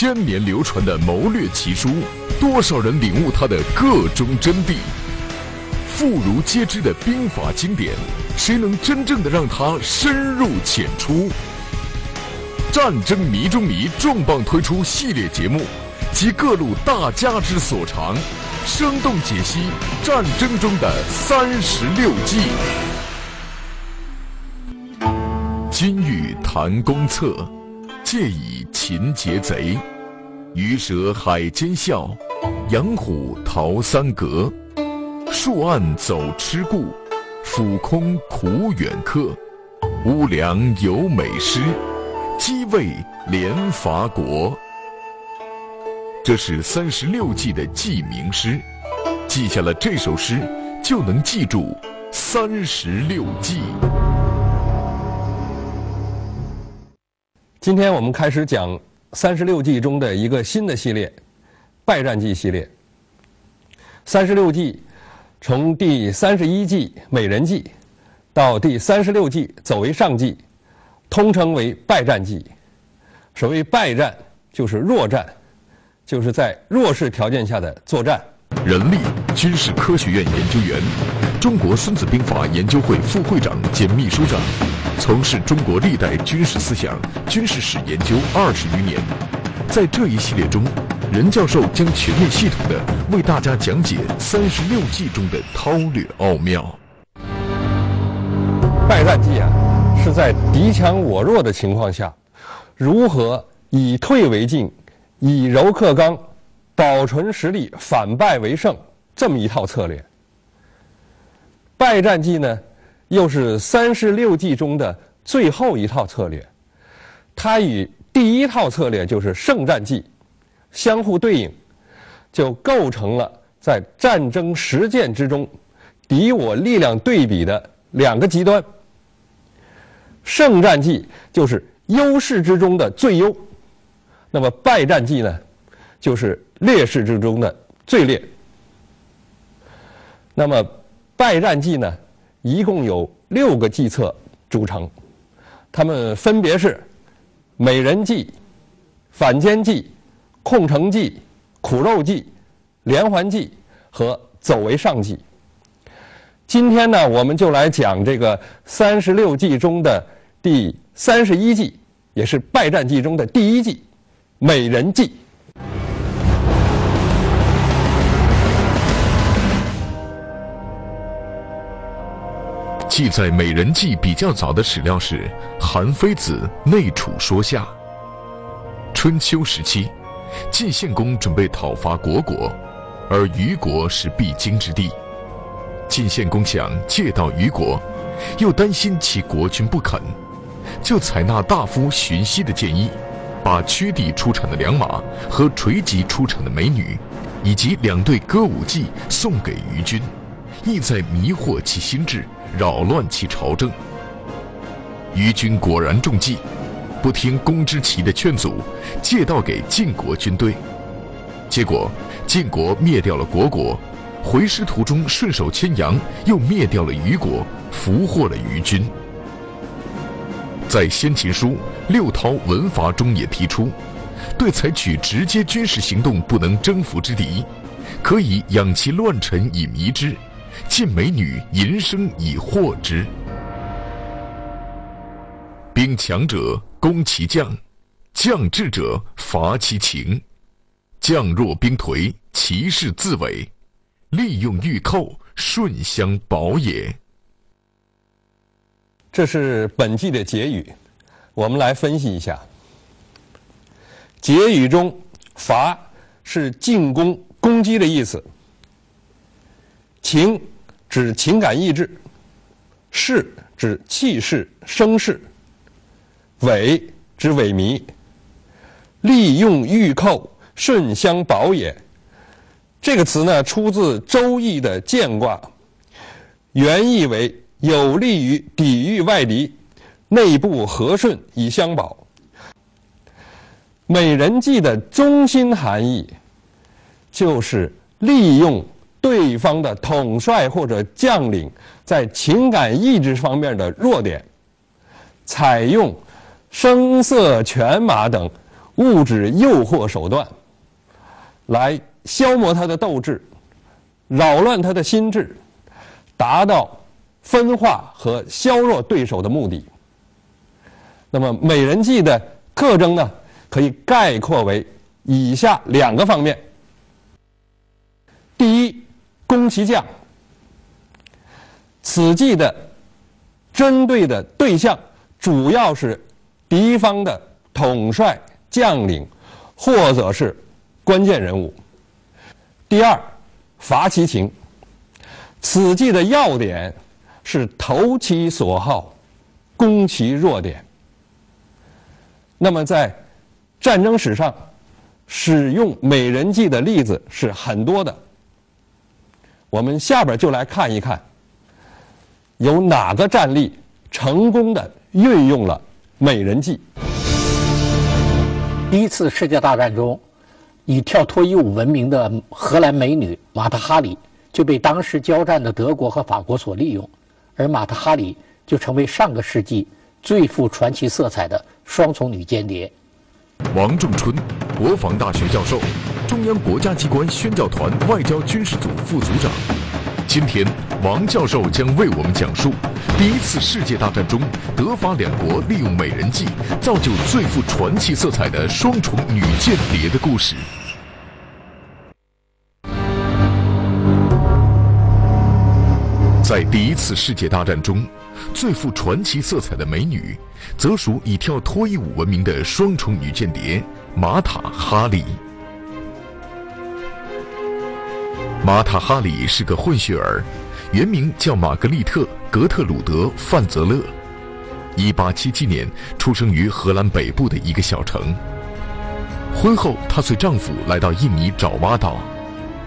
千年流传的谋略奇书，多少人领悟它的各中真谛？妇孺皆知的兵法经典，谁能真正的让它深入浅出？战争迷中迷重磅推出系列节目，集各路大家之所长，生动解析战争中的三十六计。金玉谈公策，借以擒劫贼；鱼蛇海间笑，羊虎逃三阁。树暗走痴故，俯空苦远客。屋梁有美诗，鸡卫连伐国。这是三十六计的记名诗，记下了这首诗，就能记住三十六计。今天我们开始讲三十六计中的一个新的系列——败战计系列。三十六计从第三十一计美人计到第三十六计走为上计，通称为败战计。所谓败战，就是弱战，就是在弱势条件下的作战。人力军事科学院研究员，中国孙子兵法研究会副会长兼秘书长。从事中国历代军事思想、军事史研究二十余年，在这一系列中，任教授将全面系统的为大家讲解三十六计中的韬略奥妙。败战计啊，是在敌强我弱的情况下，如何以退为进，以柔克刚，保存实力，反败为胜这么一套策略。败战计呢？又是三十六计中的最后一套策略，它与第一套策略就是胜战计相互对应，就构成了在战争实践之中敌我力量对比的两个极端。胜战计就是优势之中的最优，那么败战计呢，就是劣势之中的最劣。那么败战计呢？一共有六个计策组成，它们分别是美人计、反间计、控城计、苦肉计、连环计和走为上计。今天呢，我们就来讲这个三十六计中的第三十一计，也是败战计中的第一计——美人计。记载美人计比较早的史料是《韩非子·内储说下》。春秋时期，晋献公准备讨伐虢国，而虞国是必经之地。晋献公想借道虞国，又担心其国君不肯，就采纳大夫荀息的建议，把曲地出产的良马和垂棘出产的美女，以及两对歌舞伎送给虞君，意在迷惑其心智。扰乱其朝政，虞军果然中计，不听公之奇的劝阻，借道给晋国军队。结果晋国灭掉了虢国，回师途中顺手牵羊，又灭掉了虞国，俘获了虞军。在《先秦书·六韬文伐》中也提出，对采取直接军事行动不能征服之敌，可以养其乱臣以迷之。见美女淫声以惑之，兵强者攻其将，将智者伐其情，将弱兵颓，其势自伟，利用御寇，顺相保也。这是本纪的结语，我们来分析一下。结语中“伐”是进攻、攻击的意思。情指情感意志，势指气势声势，萎指萎靡，利用御寇，顺相保也。这个词呢，出自《周易》的艮卦，原意为有利于抵御外敌，内部和顺以相保。美人计的中心含义，就是利用。对方的统帅或者将领在情感意志方面的弱点，采用声色犬马等物质诱惑手段，来消磨他的斗志，扰乱他的心智，达到分化和削弱对手的目的。那么，美人计的特征呢，可以概括为以下两个方面：第一，攻其将。此计的针对的对象主要是敌方的统帅、将领，或者是关键人物。第二，伐其情。此计的要点是投其所好，攻其弱点。那么，在战争史上，使用美人计的例子是很多的。我们下边就来看一看，有哪个战例成功的运用了美人计。第一次世界大战中，以跳脱衣舞闻名的荷兰美女马特·哈里就被当时交战的德国和法国所利用，而马特·哈里就成为上个世纪最富传奇色彩的。双重女间谍，王仲春，国防大学教授，中央国家机关宣教团外交军事组副组长。今天，王教授将为我们讲述第一次世界大战中德法两国利用美人计造就最富传奇色彩的双重女间谍的故事。在第一次世界大战中，最富传奇色彩的美女，则属以跳脱衣舞闻名的双重女间谍玛塔·哈里。玛塔·哈里是个混血儿，原名叫玛格丽特·格特鲁德·范泽勒。1877年出生于荷兰北部的一个小城。婚后，她随丈夫来到印尼爪哇岛，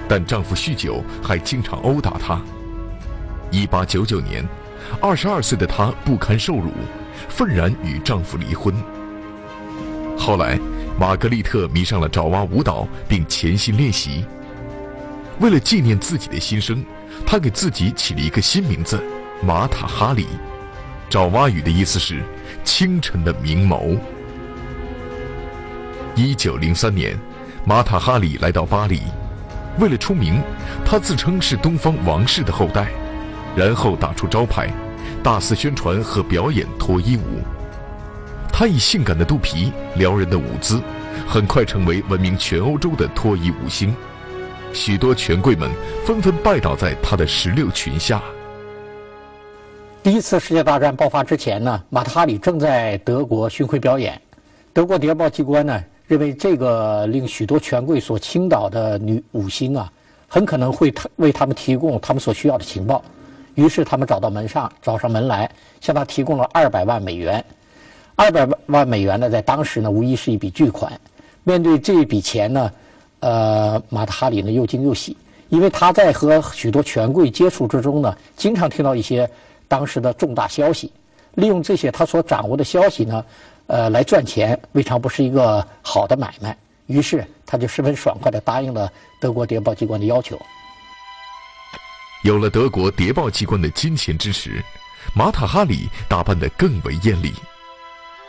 但丈夫酗酒，还经常殴打她。一八九九年，二十二岁的她不堪受辱，愤然与丈夫离婚。后来，玛格丽特迷上了爪哇舞蹈，并潜心练习。为了纪念自己的心声，他给自己起了一个新名字——马塔哈里。爪哇语的意思是“清晨的明眸”。一九零三年，马塔哈里来到巴黎，为了出名，他自称是东方王室的后代。然后打出招牌，大肆宣传和表演脱衣舞。他以性感的肚皮、撩人的舞姿，很快成为闻名全欧洲的脱衣舞星。许多权贵们纷纷拜倒在她的石榴裙下。第一次世界大战爆发之前呢，马特哈里正在德国巡回表演。德国谍报机关呢认为，这个令许多权贵所倾倒的女舞星啊，很可能会为他们提供他们所需要的情报。于是他们找到门上，找上门来，向他提供了二百万美元。二百万美元呢，在当时呢，无疑是一笔巨款。面对这笔钱呢，呃，马特哈里呢又惊又喜，因为他在和许多权贵接触之中呢，经常听到一些当时的重大消息，利用这些他所掌握的消息呢，呃，来赚钱，未尝不是一个好的买卖。于是他就十分爽快地答应了德国谍报机关的要求。有了德国谍报机关的金钱支持，马塔哈里打扮得更为艳丽。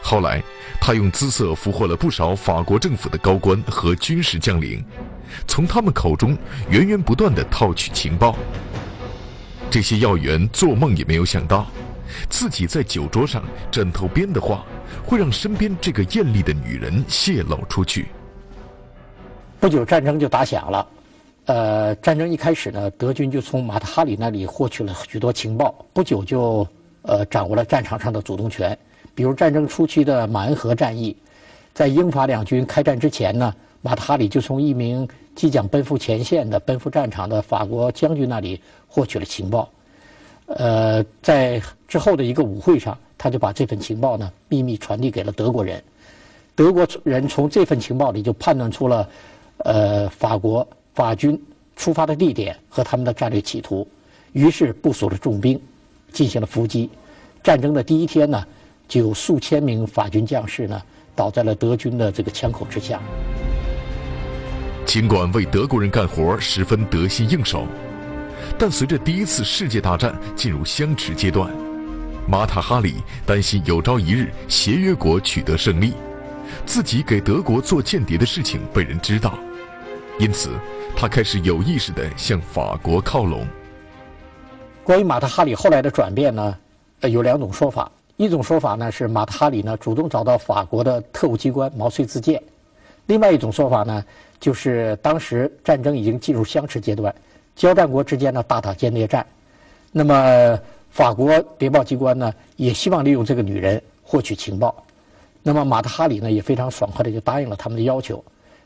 后来，他用姿色俘获了不少法国政府的高官和军事将领，从他们口中源源不断地套取情报。这些要员做梦也没有想到，自己在酒桌上枕头边的话，会让身边这个艳丽的女人泄露出去。不久，战争就打响了。呃，战争一开始呢，德军就从马特哈里那里获取了许多情报，不久就呃掌握了战场上的主动权。比如战争初期的马恩河战役，在英法两军开战之前呢，马特哈里就从一名即将奔赴前线的、奔赴战场的法国将军那里获取了情报。呃，在之后的一个舞会上，他就把这份情报呢秘密传递给了德国人。德国人从这份情报里就判断出了，呃，法国。法军出发的地点和他们的战略企图，于是部署了重兵，进行了伏击。战争的第一天呢，就有数千名法军将士呢倒在了德军的这个枪口之下。尽管为德国人干活十分得心应手，但随着第一次世界大战进入相持阶段，马塔哈里担心有朝一日协约国取得胜利，自己给德国做间谍的事情被人知道，因此他开始有意识地向法国靠拢。关于马塔哈里后来的转变呢，呃，有两种说法。一种说法呢是马特哈里呢主动找到法国的特务机关毛遂自荐；另外一种说法呢，就是当时战争已经进入相持阶段，交战国之间呢大打间谍战，那么法国谍报机关呢也希望利用这个女人获取情报，那么马特哈里呢也非常爽快的就答应了他们的要求，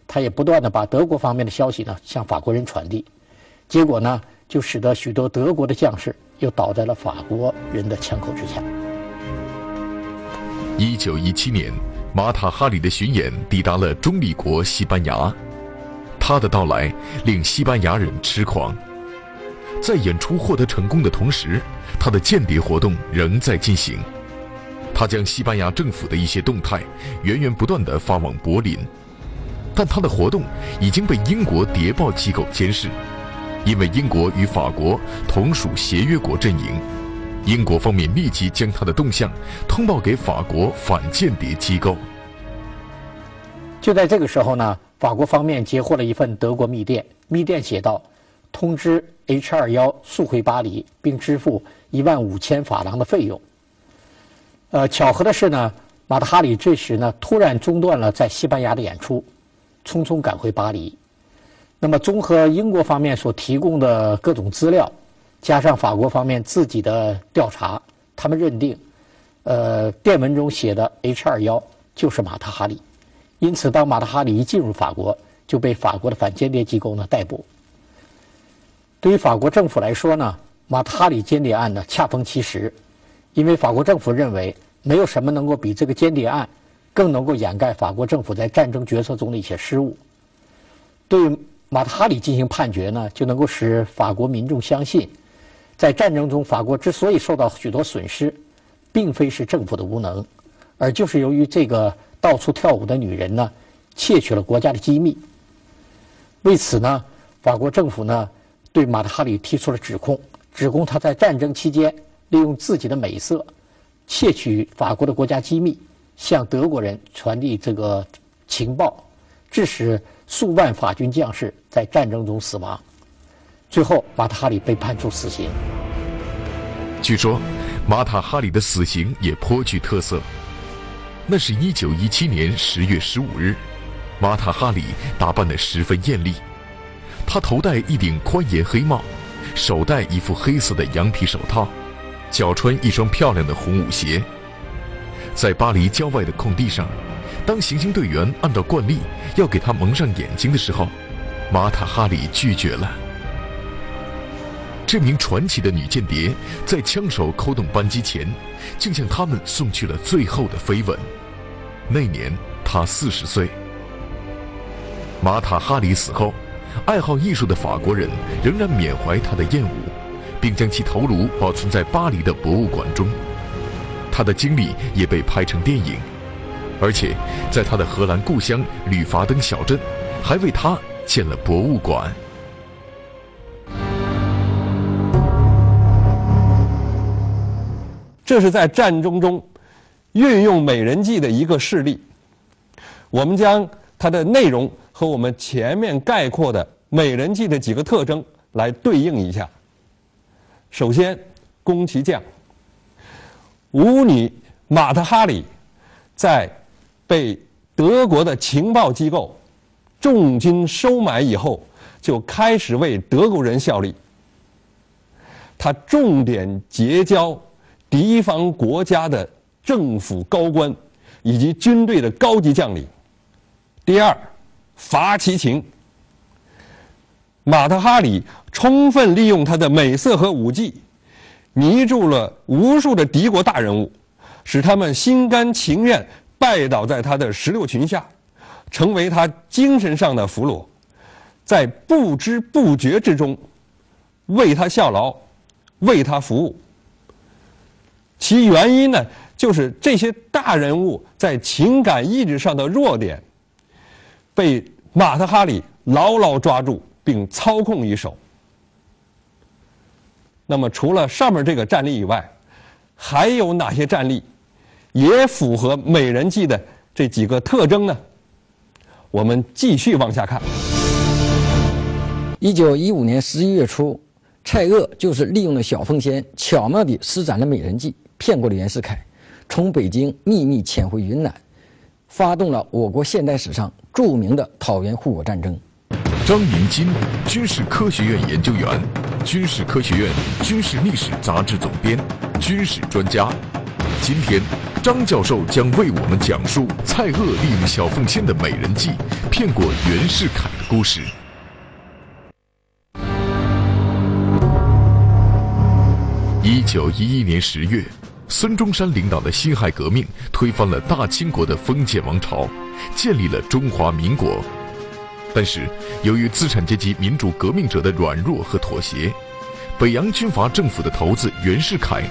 他也不断的把德国方面的消息呢向法国人传递，结果呢就使得许多德国的将士又倒在了法国人的枪口之下。一九一七年，马塔哈里的巡演抵达了中立国西班牙，他的到来令西班牙人痴狂。在演出获得成功的同时，他的间谍活动仍在进行。他将西班牙政府的一些动态源源不断地发往柏林，但他的活动已经被英国谍报机构监视，因为英国与法国同属协约国阵营。英国方面立即将他的动向通报给法国反间谍机构。就在这个时候呢，法国方面截获了一份德国密电，密电写道：“通知 H 二幺速回巴黎，并支付一万五千法郎的费用。”呃，巧合的是呢，马特哈里这时呢突然中断了在西班牙的演出，匆匆赶回巴黎。那么，综合英国方面所提供的各种资料。加上法国方面自己的调查，他们认定，呃，电文中写的 H 二幺就是马特哈里，因此当马特哈里一进入法国，就被法国的反间谍机构呢逮捕。对于法国政府来说呢，马特哈里间谍案呢恰逢其时，因为法国政府认为没有什么能够比这个间谍案更能够掩盖法国政府在战争决策中的一些失误。对马特哈里进行判决呢，就能够使法国民众相信。在战争中，法国之所以受到许多损失，并非是政府的无能，而就是由于这个到处跳舞的女人呢，窃取了国家的机密。为此呢，法国政府呢对马特哈里提出了指控，指控他在战争期间利用自己的美色，窃取法国的国家机密，向德国人传递这个情报，致使数万法军将士在战争中死亡。最后，马塔哈里被判处死刑。据说，马塔哈里的死刑也颇具特色。那是一九一七年十月十五日，马塔哈里打扮得十分艳丽。他头戴一顶宽檐黑帽，手戴一副黑色的羊皮手套，脚穿一双漂亮的红舞鞋。在巴黎郊外的空地上，当行刑队员按照惯例要给他蒙上眼睛的时候，马塔哈里拒绝了。这名传奇的女间谍在枪手扣动扳机前，竟向他们送去了最后的飞吻。那年她四十岁。马塔哈里死后，爱好艺术的法国人仍然缅怀她的艳舞，并将其头颅保存在巴黎的博物馆中。她的经历也被拍成电影，而且在她的荷兰故乡吕伐登小镇，还为她建了博物馆。这是在战争中运用美人计的一个事例。我们将它的内容和我们前面概括的美人计的几个特征来对应一下。首先，宫崎将舞女马特哈里在被德国的情报机构重金收买以后，就开始为德国人效力。他重点结交。敌方国家的政府高官以及军队的高级将领。第二，伐其情。马特哈里充分利用他的美色和武技，迷住了无数的敌国大人物，使他们心甘情愿拜倒在他的石榴裙下，成为他精神上的俘虏，在不知不觉之中为他效劳，为他服务。其原因呢，就是这些大人物在情感意志上的弱点，被马特哈里牢牢抓住并操控一手。那么，除了上面这个战例以外，还有哪些战例也符合美人计的这几个特征呢？我们继续往下看。一九一五年十一月初，蔡锷就是利用了小凤仙，巧妙地施展了美人计，骗过了袁世凯，从北京秘密潜回云南，发动了我国现代史上著名的讨袁护我战争。张明金，军事科学院研究员，军事科学院军事历史杂志总编，军事专家。今天，张教授将为我们讲述蔡锷利用小凤仙的美人计骗过袁世凯的故事。一九一一年十月，孙中山领导的辛亥革命推翻了大清国的封建王朝，建立了中华民国。但是，由于资产阶级民主革命者的软弱和妥协，北洋军阀政府的头子袁世凯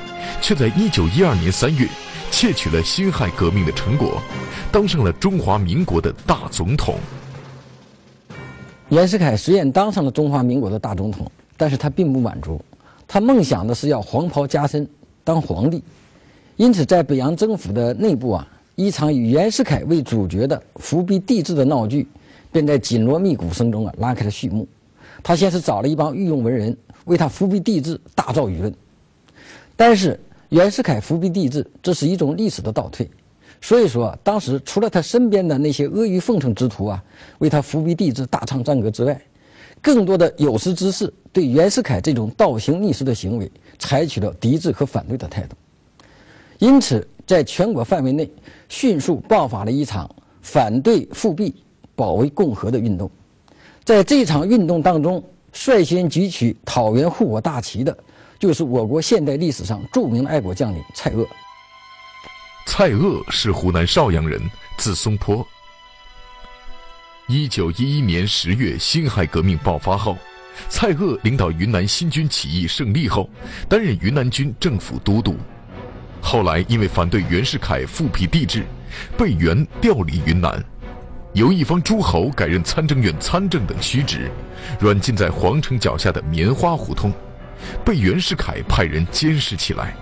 却在一九一二年三月窃取了辛亥革命的成果，当上了中华民国的大总统。袁世凯虽然当上了中华民国的大总统，但是他并不满足。他梦想的是要黄袍加身当皇帝，因此在北洋政府的内部啊，一场以袁世凯为主角的伏逼帝制的闹剧，便在紧锣密鼓声中啊拉开了序幕。他先是找了一帮御用文人为他伏逼帝制大造舆论，但是袁世凯伏逼帝制这是一种历史的倒退，所以说当时除了他身边的那些阿谀奉承之徒啊为他伏逼帝制大唱赞歌之外，更多的有识之士对袁世凯这种倒行逆施的行为采取了抵制和反对的态度，因此在全国范围内迅速爆发了一场反对复辟、保卫共和的运动。在这场运动当中，率先举起讨袁护我大旗的，就是我国现代历史上著名的爱国将领蔡锷。蔡锷是湖南邵阳人，字松坡。一九一一年十月，辛亥革命爆发后，蔡锷领导云南新军起义胜利后，担任云南军政府都督。后来因为反对袁世凯复辟帝制，被袁调离云南，由一方诸侯改任参政院参政等虚职，软禁在皇城脚下的棉花胡同，被袁世凯派人监视起来。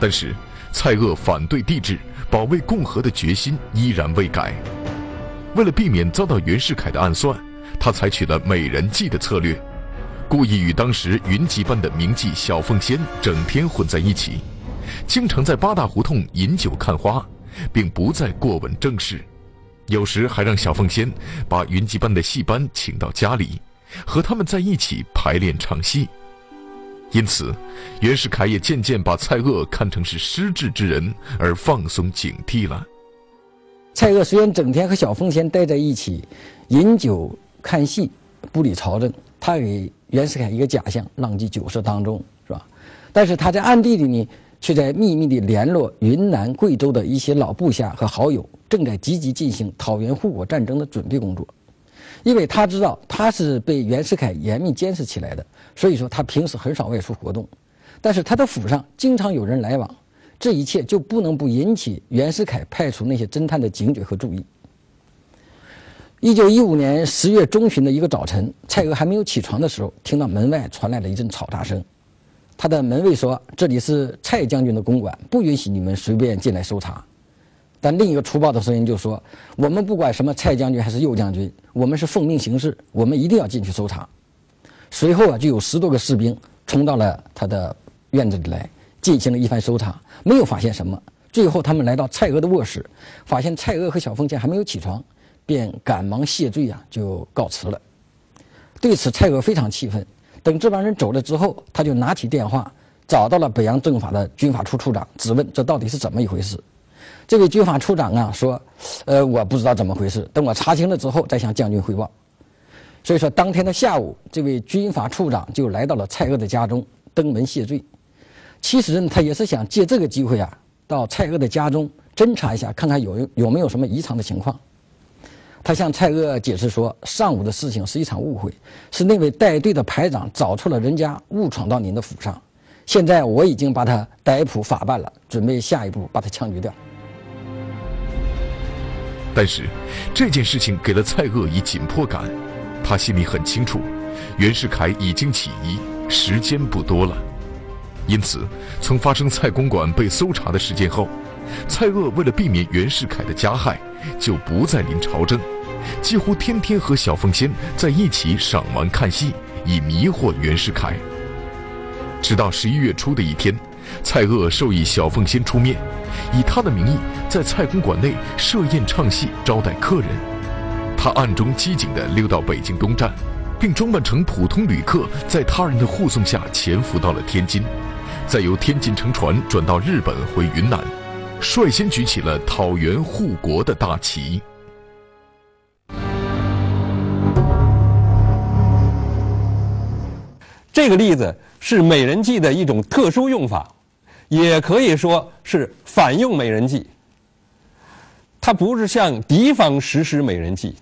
但是，蔡锷反对帝制、保卫共和的决心依然未改。为了避免遭到袁世凯的暗算，他采取了美人计的策略，故意与当时云集般的名妓小凤仙整天混在一起，经常在八大胡同饮酒看花，并不再过问政事。有时还让小凤仙把云集班的戏班请到家里，和他们在一起排练唱戏。因此，袁世凯也渐渐把蔡锷看成是失智之人，而放松警惕了。蔡锷虽然整天和小凤仙待在一起，饮酒看戏，不理朝政，他给袁世凯一个假象，浪迹酒色当中，是吧？但是他在暗地里呢，却在秘密地联络云南、贵州的一些老部下和好友，正在积极进行讨袁护国战争的准备工作。因为他知道他是被袁世凯严密监视起来的，所以说他平时很少外出活动，但是他的府上经常有人来往。这一切就不能不引起袁世凯派出那些侦探的警觉和注意。一九一五年十月中旬的一个早晨，蔡锷还没有起床的时候，听到门外传来了一阵吵杂声。他的门卫说：“这里是蔡将军的公馆，不允许你们随便进来搜查。”但另一个粗暴的声音就说：“我们不管什么蔡将军还是右将军，我们是奉命行事，我们一定要进去搜查。”随后啊，就有十多个士兵冲到了他的院子里来。进行了一番搜查，没有发现什么。最后，他们来到蔡锷的卧室，发现蔡锷和小凤仙还没有起床，便赶忙谢罪啊，就告辞了。对此，蔡锷非常气愤。等这帮人走了之后，他就拿起电话，找到了北洋政法的军法处处长，质问这到底是怎么一回事。这位军法处长啊说：“呃，我不知道怎么回事，等我查清了之后再向将军汇报。”所以说，当天的下午，这位军法处长就来到了蔡锷的家中，登门谢罪。其实呢，他也是想借这个机会啊，到蔡锷的家中侦查一下，看看有有没有什么异常的情况。他向蔡锷解释说，上午的事情是一场误会，是那位带队的排长找错了人家，误闯到您的府上。现在我已经把他逮捕法办了，准备下一步把他枪决掉。但是这件事情给了蔡锷以紧迫感，他心里很清楚，袁世凯已经起疑，时间不多了。因此，从发生蔡公馆被搜查的事件后，蔡锷为了避免袁世凯的加害，就不再临朝政，几乎天天和小凤仙在一起赏玩看戏，以迷惑袁世凯。直到十一月初的一天，蔡锷授意小凤仙出面，以他的名义在蔡公馆内设宴唱戏招待客人。他暗中机警地溜到北京东站，并装扮成普通旅客，在他人的护送下潜伏到了天津，再由天津乘船转到日本回云南，率先举起了讨袁护国的大旗。这个例子是美人计的一种特殊用法，也可以说是反用美人计。它不是向敌方实施美人计，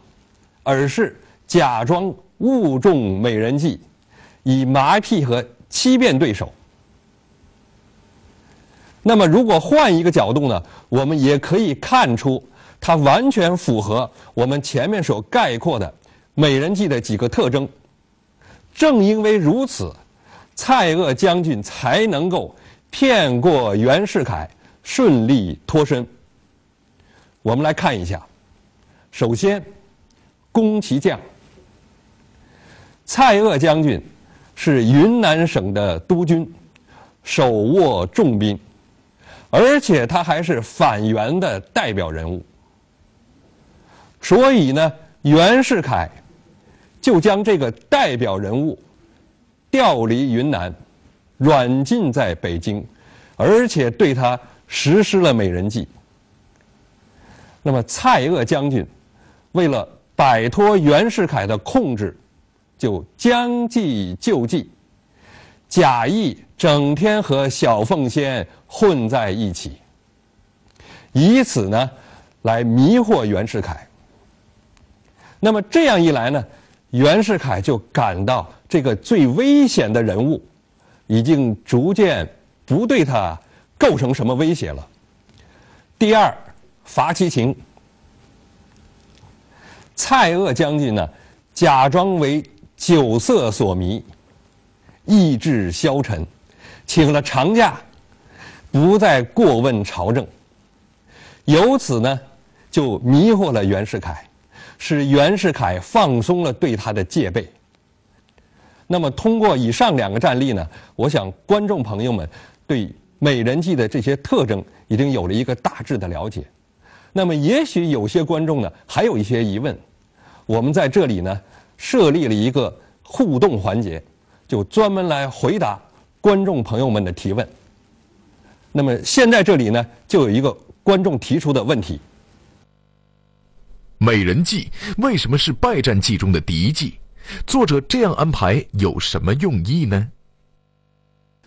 而是假装误中美人计，以麻痹和欺骗对手。那么，如果换一个角度呢，我们也可以看出，它完全符合我们前面所概括的美人计的几个特征。正因为如此，蔡锷将军才能够骗过袁世凯，顺利脱身。我们来看一下，首先，宫崎将。蔡锷将军是云南省的督军，手握重兵，而且他还是反袁的代表人物，所以呢，袁世凯。就将这个代表人物调离云南，软禁在北京，而且对他实施了美人计。那么蔡锷将军为了摆脱袁世凯的控制，就将计就计，假意整天和小凤仙混在一起，以此呢来迷惑袁世凯。那么这样一来呢？袁世凯就感到这个最危险的人物，已经逐渐不对他构成什么威胁了。第二，伐其情。蔡锷将军呢，假装为酒色所迷，意志消沉，请了长假，不再过问朝政，由此呢，就迷惑了袁世凯。使袁世凯放松了对他的戒备。那么，通过以上两个战例呢，我想观众朋友们对美人计的这些特征已经有了一个大致的了解。那么，也许有些观众呢还有一些疑问，我们在这里呢设立了一个互动环节，就专门来回答观众朋友们的提问。那么，现在这里呢就有一个观众提出的问题。美人计为什么是败战计中的敌计？作者这样安排有什么用意呢？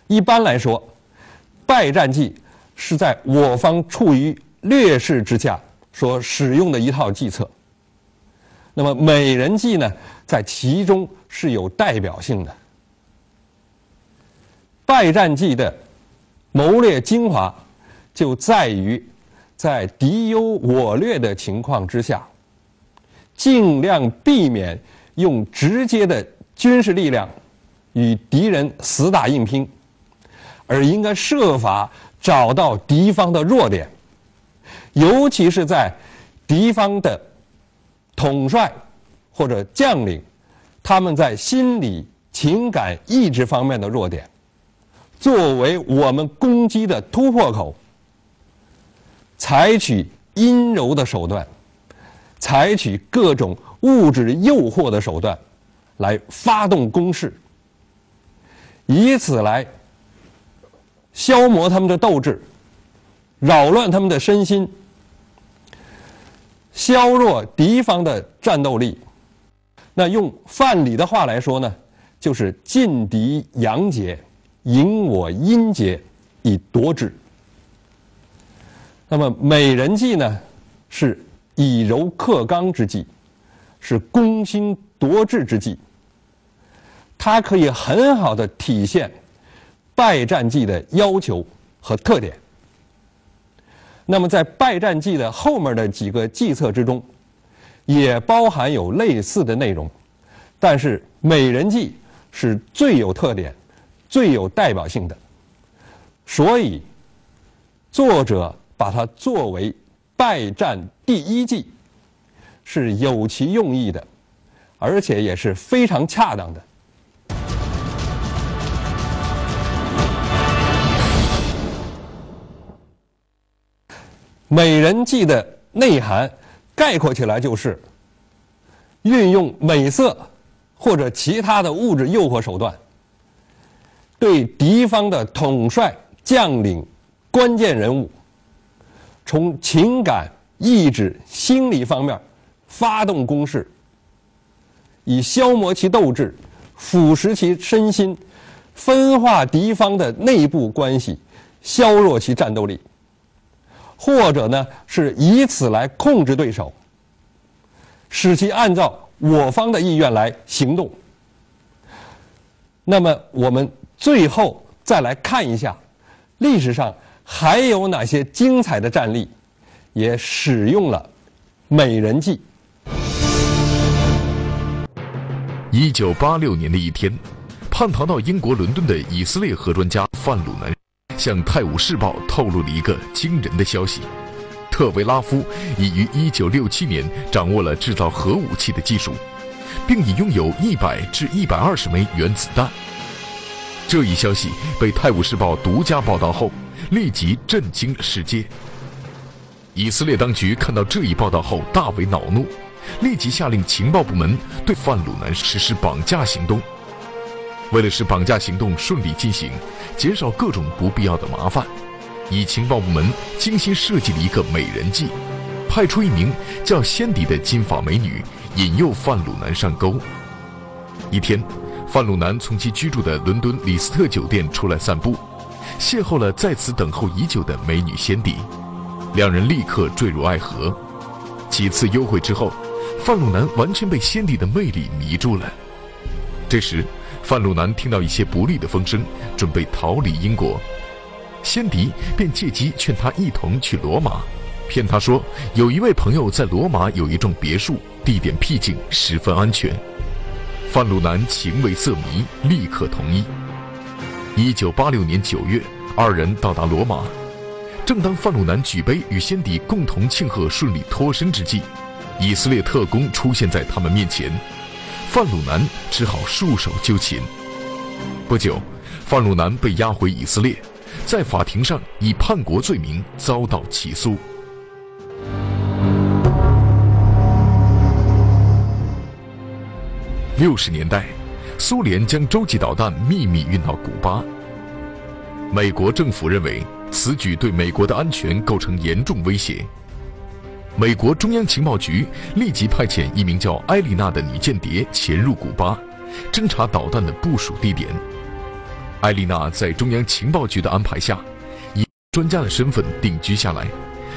一般来说，败战计是在我方处于劣势之下所使用的一套计策。那么美人计呢，在其中是有代表性的。败战计的谋略精华就在于，在敌优我劣的情况之下。尽量避免用直接的军事力量与敌人死打硬拼，而应该设法找到敌方的弱点，尤其是在敌方的统帅或者将领他们在心理、情感、意志方面的弱点，作为我们攻击的突破口，采取阴柔的手段。采取各种物质诱惑的手段，来发动攻势，以此来消磨他们的斗志，扰乱他们的身心，削弱敌方的战斗力。那用范蠡的话来说呢，就是进敌阳节，引我阴节，以夺之。那么美人计呢，是。以柔克刚之计，是攻心夺志之计。它可以很好的体现败战计的要求和特点。那么，在败战计的后面的几个计策之中，也包含有类似的内容，但是美人计是最有特点、最有代表性的。所以，作者把它作为败战第一计，是有其用意的，而且也是非常恰当的。美人计的内涵概括起来就是运用美色或者其他的物质诱惑手段，对敌方的统帅、将领、关键人物，从情感、意志、心理方面发动攻势，以消磨其斗志、腐蚀其身心、分化敌方的内部关系、削弱其战斗力。或者呢，是以此来控制对手，使其按照我方的意愿来行动。那么，我们最后再来看一下，历史上还有哪些精彩的战例，也使用了美人计。一九八六年的一天，叛逃到英国伦敦的以色列核专家范鲁南。向《泰晤士报》透露了一个惊人的消息：特维拉夫已于1967年掌握了制造核武器的技术，并已拥有100至120枚原子弹。这一消息被《泰晤士报》独家报道后，立即震惊了世界。以色列当局看到这一报道后大为恼怒，立即下令情报部门对范鲁南实施绑架行动。为了使绑架行动顺利进行，减少各种不必要的麻烦，以情报部门精心设计了一个美人计，派出一名叫仙迪的金发美女，引诱范鲁南上钩。一天，范鲁南从其居住的伦敦李斯特酒店出来散步，邂逅了在此等候已久的美女仙迪，两人立刻坠入爱河。几次幽会之后，范鲁南完全被仙迪的魅力迷住了。这时，范鲁南听到一些不利的风声，准备逃离英国。先迪便借机劝他一同去罗马，骗他说有一位朋友在罗马有一幢别墅，地点僻静，十分安全。范鲁南情为色迷，立刻同意。一九八六年九月，二人到达罗马。正当范鲁南举杯与先帝共同庆贺顺利脱身之际，以色列特工出现在他们面前。范鲁南只好束手就擒。不久，范鲁南被押回以色列，在法庭上以叛国罪名遭到起诉。六十年代，苏联将洲际导弹秘密运到古巴。美国政府认为此举对美国的安全构成严重威胁。美国中央情报局立即派遣一名叫埃丽娜的女间谍潜入古巴，侦查导弹的部署地点。埃丽娜在中央情报局的安排下，以专家的身份定居下来，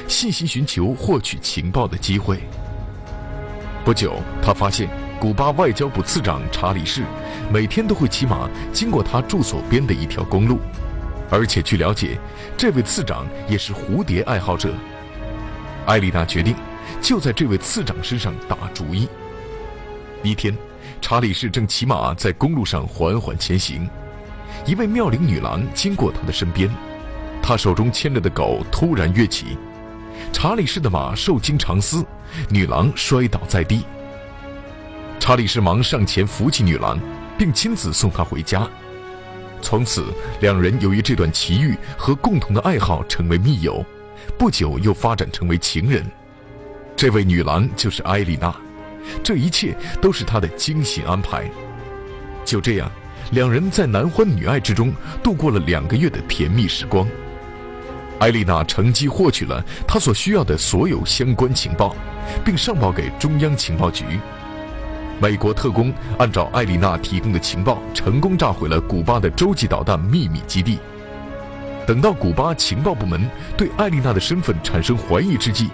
细心寻求获取情报的机会。不久，他发现古巴外交部次长查理士每天都会骑马经过他住所边的一条公路，而且据了解，这位次长也是蝴蝶爱好者。艾丽娜决定就在这位次长身上打主意。一天，查理士正骑马在公路上缓缓前行，一位妙龄女郎经过他的身边，他手中牵着的狗突然跃起，查理士的马受惊长嘶，女郎摔倒在地。查理士忙上前扶起女郎，并亲自送她回家。从此，两人由于这段奇遇和共同的爱好成为密友。不久又发展成为情人，这位女郎就是艾丽娜，这一切都是她的精心安排。就这样，两人在男欢女爱之中度过了两个月的甜蜜时光。艾丽娜乘机获取了她所需要的所有相关情报，并上报给中央情报局。美国特工按照艾丽娜提供的情报，成功炸毁了古巴的洲际导弹秘密基地。等到古巴情报部门对艾丽娜的身份产生怀疑之际，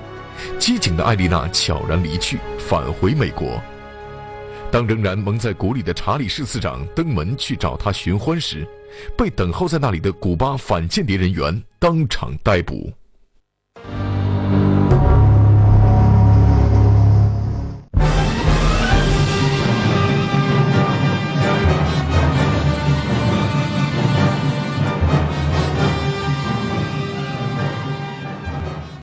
机警的艾丽娜悄然离去，返回美国。当仍然蒙在鼓里的查理士次长登门去找她寻欢时，被等候在那里的古巴反间谍人员当场逮捕。